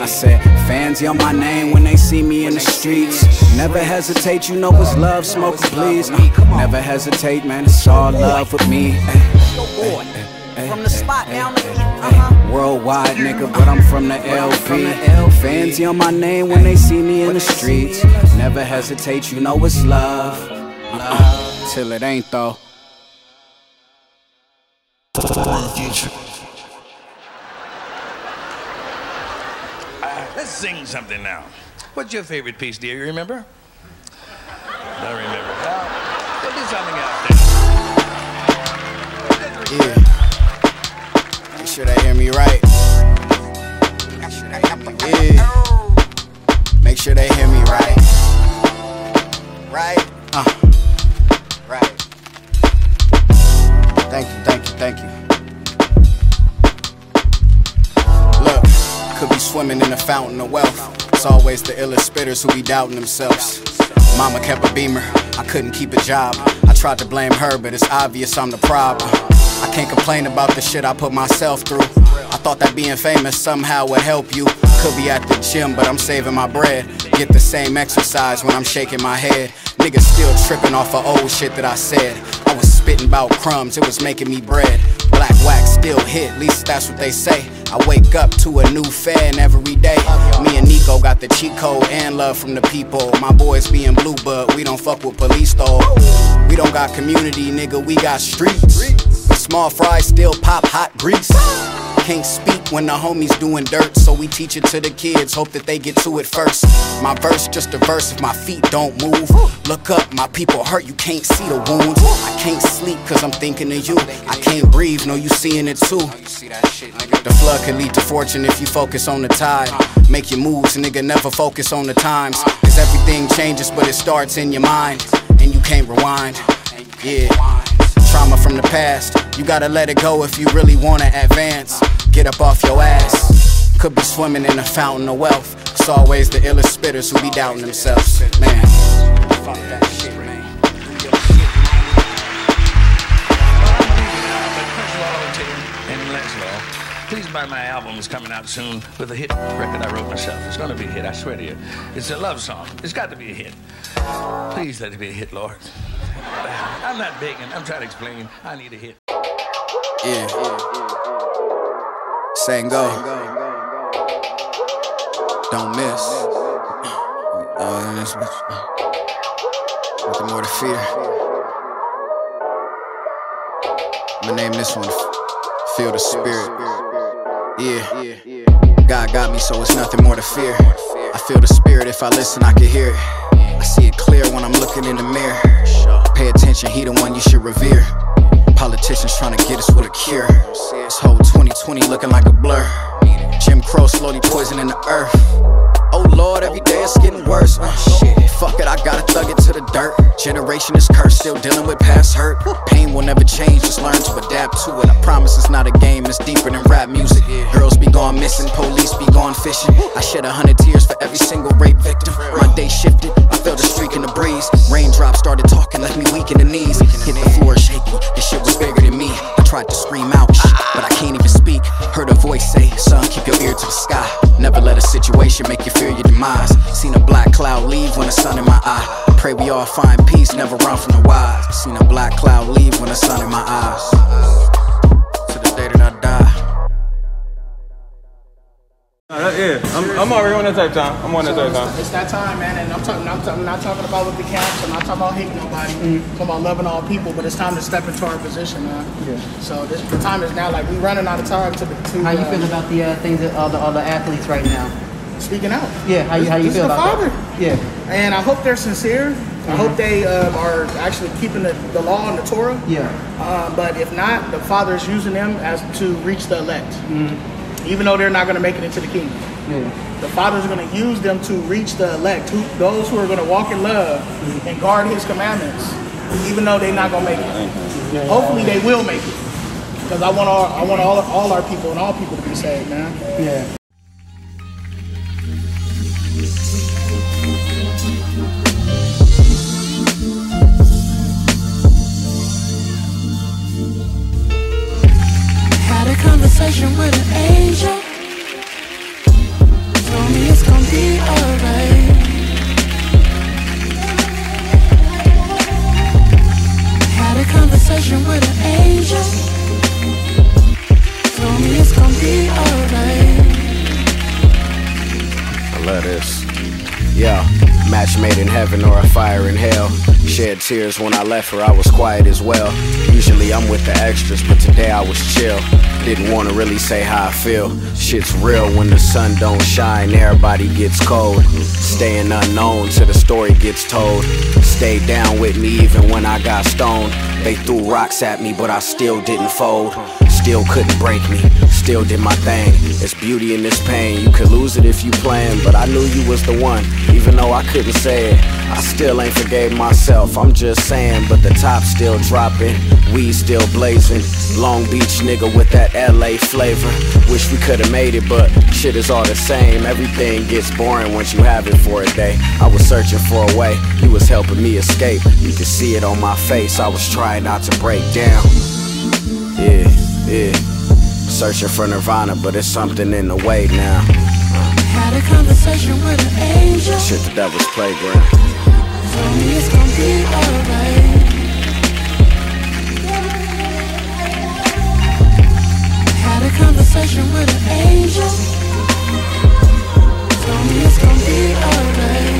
I said, fans yell my name when they see me in the streets. Never hesitate, you know it's love, smoke please. Never hesitate, man, it's all love with me. From the spot down the uh-huh. Worldwide nigga, but I'm from the LB. Fans yell my name when they see me in the streets. Never hesitate, you know it's love. Till it ain't though. future. Let's sing something now. What's your favorite piece, dear? You remember? Don't remember. Well, we'll do something else then. Yeah. Make sure they hear me right. Yeah. Make sure they hear me right. Right? Uh. Right. Thank you, thank you, thank you. Swimming in a fountain of wealth. It's always the illest spitters who be doubting themselves. Mama kept a beamer, I couldn't keep a job. I tried to blame her, but it's obvious I'm the problem. I can't complain about the shit I put myself through. I thought that being famous somehow would help you. Could be at the gym, but I'm saving my bread. Get the same exercise when I'm shaking my head. Niggas still tripping off of old shit that I said. I was spitting about crumbs, it was making me bread. Black wax still hit, at least that's what they say. I wake up to a new fan every day. Me and Nico got the code and love from the people. My boys being blue, but we don't fuck with police though. We don't got community, nigga, we got streets. But small fries still pop hot grease. Can't speak when the homies doing dirt, so we teach it to the kids, hope that they get to it first. My verse, just a verse if my feet don't move. Look up, my people hurt, you can't see the wounds. I can't sleep cause I'm thinking of you. I can't breathe, no, you seeing it too. The flood can lead to fortune if you focus on the tide. Make your moves, nigga, never focus on the times. Cause everything changes, but it starts in your mind. And you can't rewind. Yeah. Trauma from the past, you gotta let it go if you really wanna advance. Get up off your ass. Could be swimming in a fountain of wealth. It's always the illest spitters who be doubting themselves. Man. Fuck that shit, man. And Let's Law, please buy my album. It's coming out soon with a hit record I wrote myself. It's going to be a hit, I swear to you. It's a love song. It's got to be a hit. Please let it be a hit, Lord. I'm not begging. I'm trying to explain. I need a hit. Yeah. Say and go. Don't miss. Uh, this bitch. Nothing more to fear. I'ma name this one Feel the Spirit. Yeah. God got me, so it's nothing more to fear. I feel the spirit, if I listen, I can hear it. I see it clear when I'm looking in the mirror. Pay attention, he the one you should revere. Politicians trying to get us with a cure. This whole 2020 looking like a blur. Jim Crow slowly poisoning the earth. Oh Lord, every day it's getting worse. Uh, shit, fuck it, I gotta thug it to the dirt. Generation is cursed, still dealing with past hurt. Pain will never change, just learn to adapt to it. I promise it's not a game, it's deeper than rap music. Girls be gone missing, police be gone fishing. I shed a hundred tears for every single rape victim. My day shifted, I felt a streak in the breeze. Raindrops started talking, left me weak in the knees. Hit the floor shaky, this shit was bigger than me. I tried to scream out, but I can't even speak. Heard a voice say, son, keep your ear to the sky. Never let a situation make you fear your demise. Seen a black cloud leave when the sun in my eye. Pray we all find peace, never run from the wise. Seen a black cloud leave when the sun in my eyes. Yeah, I'm, I'm already on that type time. I'm on that So type time. it's, it's that time, man, and I'm talking. I'm, I'm not talking about with the caps. I'm not talking about hating nobody. Mm-hmm. I'm talking about loving all people. But it's time to step into our position, man. Yeah. So this, the time is now. Like we running out of time to. to How you uh, feel about the uh, things that all the all the athletes right now? Speaking out. Yeah, how you This- how you this feel the about father. that? Yeah. And I hope they're sincere. I hope they um, are actually keeping the, the law and the Torah. Yeah. Uh, but if not, the Father is using them as to reach the elect, Mm-hmm. Even though they're not going to make it into the kingdom. Yeah. The Father is going to use them to reach the elect, who, those who are going to walk in love and guard His commandments, even though they're not going to make it. Hopefully, they will make it, because I want all I want all all our people and all people to be saved, man. Yeah. Conversation with an angel. Told me it's gonna be alright. Had a conversation with an angel. Told me it's gonna be alright. I love this. Yeah, match made in heaven or a fire in hell. Shed tears when I left her, I was quiet as well. Usually I'm with the extras, but today I was chill. Didn't wanna really say how I feel. Shit's real when the sun don't shine, everybody gets cold. Staying unknown till the story gets told. Stayed down with me even when I got stoned. They threw rocks at me, but I still didn't fold. Still couldn't break me, still did my thing. It's beauty in this pain. You could lose it if you plan, but I knew you was the one, even though I couldn't say it. I still ain't forgave myself, I'm just saying, but the top still dropping, weed still blazing. Long Beach nigga with that LA flavor. Wish we could've made it, but shit is all the same. Everything gets boring once you have it for a day. I was searching for a way, you was helping me escape. You could see it on my face, I was trying not to break down. Yeah, yeah. Searching for Nirvana, but it's something in the way now. Had a conversation with an angel. Shit, the devil's playground. Told me it's gonna be alright. Had a conversation with an angel. Told me it's gonna be alright.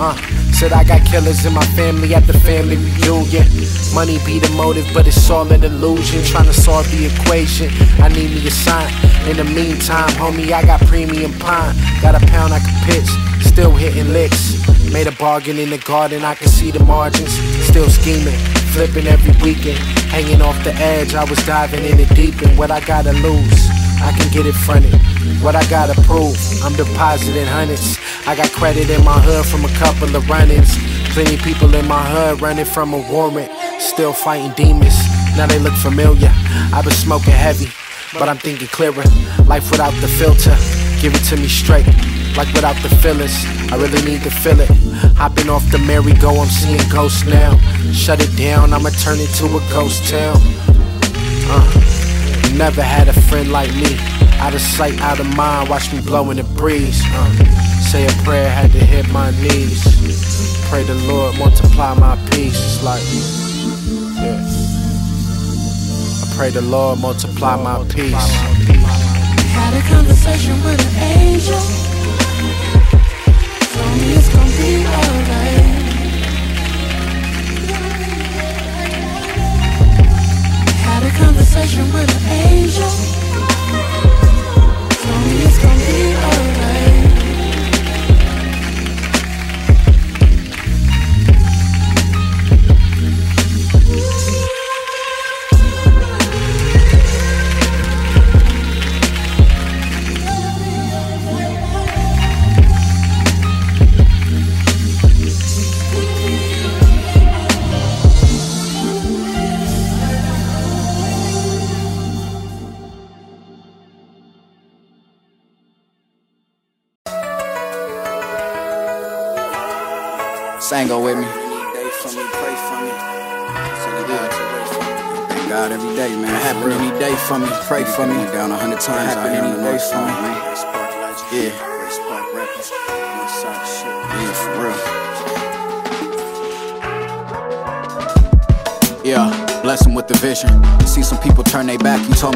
Uh, said I got killers in my family at the family reunion. Money be the motive, but it's all an illusion. Trying to solve the equation. I need me a sign. In the meantime, homie, I got premium pine. Got a pound I can pitch, still hitting licks. Made a bargain in the garden, I can see the margins. Still scheming, flipping every weekend. Hanging off the edge, I was diving in the deep end. What I gotta lose, I can get it fronted. What I gotta prove, I'm depositing hundreds. I got credit in my hood from a couple of run-ins. Plenty people in my hood running from a warrant. Still fighting demons, now they look familiar. i been smoking heavy, but I'm thinking clearer. Life without the filter, give it to me straight. Like without the fillers, I really need to feel it. Hopping off the merry-go, I'm seeing ghosts now. Shut it down, I'ma turn it to a ghost town. Uh, never had a friend like me. Out of sight, out of mind, watch me blow in the breeze. Uh, say a prayer, had to hit my knees. Pray the Lord multiply my peace. It's like, yeah. I pray the Lord multiply my peace. Had a conversation with an angel.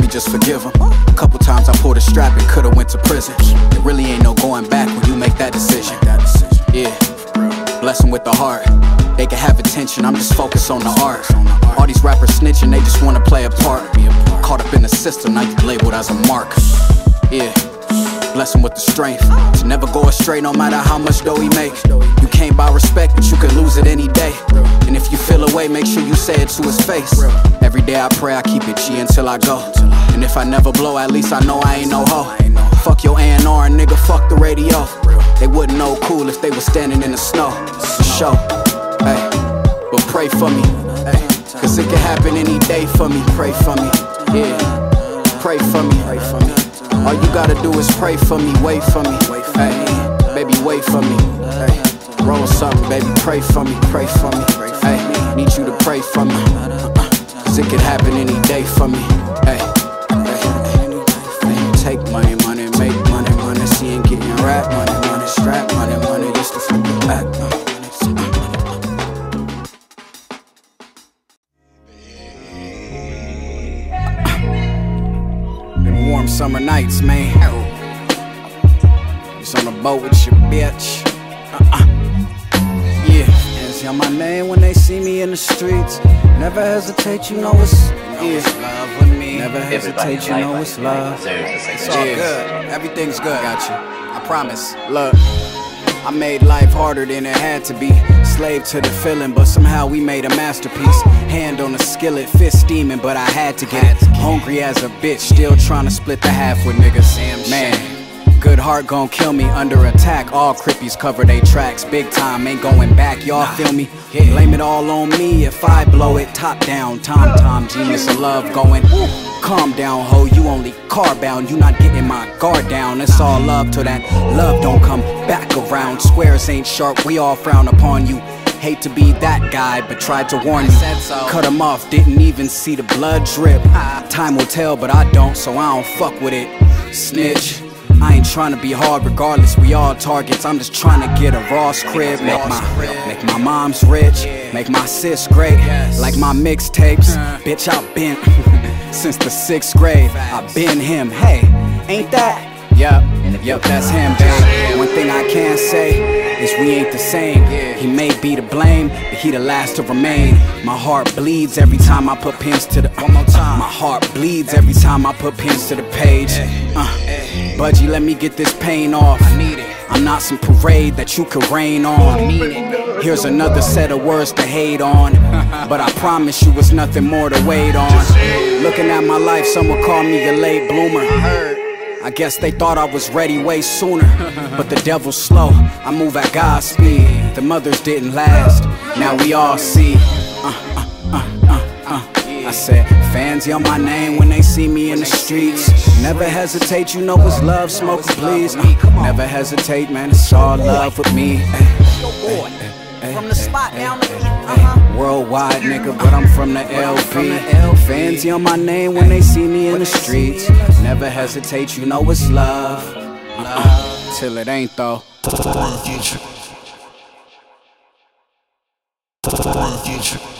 Me just forgive them. A couple times I pulled a strap and could've went to prison. There really ain't no going back when you make that decision. Yeah, bless him with the heart. They can have attention, I'm just focused on the art. All these rappers snitching, they just wanna play a part. Caught up in the system, now you labeled as a mark. Yeah. Bless him with the strength to never go astray, no matter how much dough he make. You can't buy respect, but you can lose it any day. And if you feel away, make sure you say it to his face. Every day I pray I keep it G until I go. And if I never blow, at least I know I ain't no hoe. Fuck your A&R, nigga, fuck the radio. They wouldn't know cool if they was standing in the snow. For sure. Hey, but pray for me. Cause it can happen any day for me. Pray for me. Yeah. Pray for me. Pray for me. All you gotta do is pray for me, wait for me. Hey, baby, wait for me. Hey, roll something, baby, pray for me, pray for me. Hey, need you to pray for me. Uh-uh, Cause it could happen any day for me. Hey, take money, money, make money, money. See ain't getting rap money, money, strap money, money. Used to flip it back. Them summer nights, man. Just on a boat with your bitch. Uh-uh. Yeah, and see my name when they see me in the streets. Never hesitate, you know it's yeah. love with me. Never hesitate, you know it's love. It's all good. Everything's good. Got you. I promise. Look. I made life harder than it had to be. Slave to the feeling, but somehow we made a masterpiece. Hand on the skillet, fist steaming, but I had to get it. Hungry as a bitch, still trying to split the half with niggas. Man, good heart gon' kill me under attack. All crippies cover they tracks. Big time, ain't going back. Y'all feel me? Blame it all on me if I blow it. Top down, Tom Tom, genius of love going. Calm down, ho, you only car bound. You not getting my guard down. It's all love till that love don't come back around. Squares ain't sharp, we all frown upon you. Hate to be that guy, but tried to warn you. Cut him off, didn't even see the blood drip. Time will tell, but I don't, so I don't fuck with it. Snitch. I ain't trying to be hard, regardless. We all targets. I'm just trying to get a Ross crib, make my make my mom's rich, make my sis great, like my mixtapes. Uh-huh. Bitch, I've been <laughs> since the sixth grade. I've been him. Hey, ain't that? Yup, yup, that's him, babe. One thing I can say is we ain't the same. He may be to blame, but he the last to remain. My heart bleeds every time I put pins to the. One more time. My heart bleeds every time I put pins to the page. Uh, Budgie, let me get this pain off. I need it. I'm not some parade that you could rain on. Here's another set of words to hate on. <laughs> But I promise you it's nothing more to wait on. Looking at my life, some would call me a late bloomer. I guess they thought I was ready way sooner. <laughs> But the devil's slow, I move at God's speed. The mothers didn't last, now we all see. Uh, uh, uh, uh, uh. I said, fans yell my name when they see me in the streets. Never hesitate, you know it's love, smoke please. Uh, never hesitate, man, it's all love with me. Ay, ay, ay, From the spot down the uh-huh. Worldwide nigga, but I'm from the LB. Fans yell my name when they see me in the streets. Never hesitate, you know it's love. Love. Till it ain't though. Future. Future.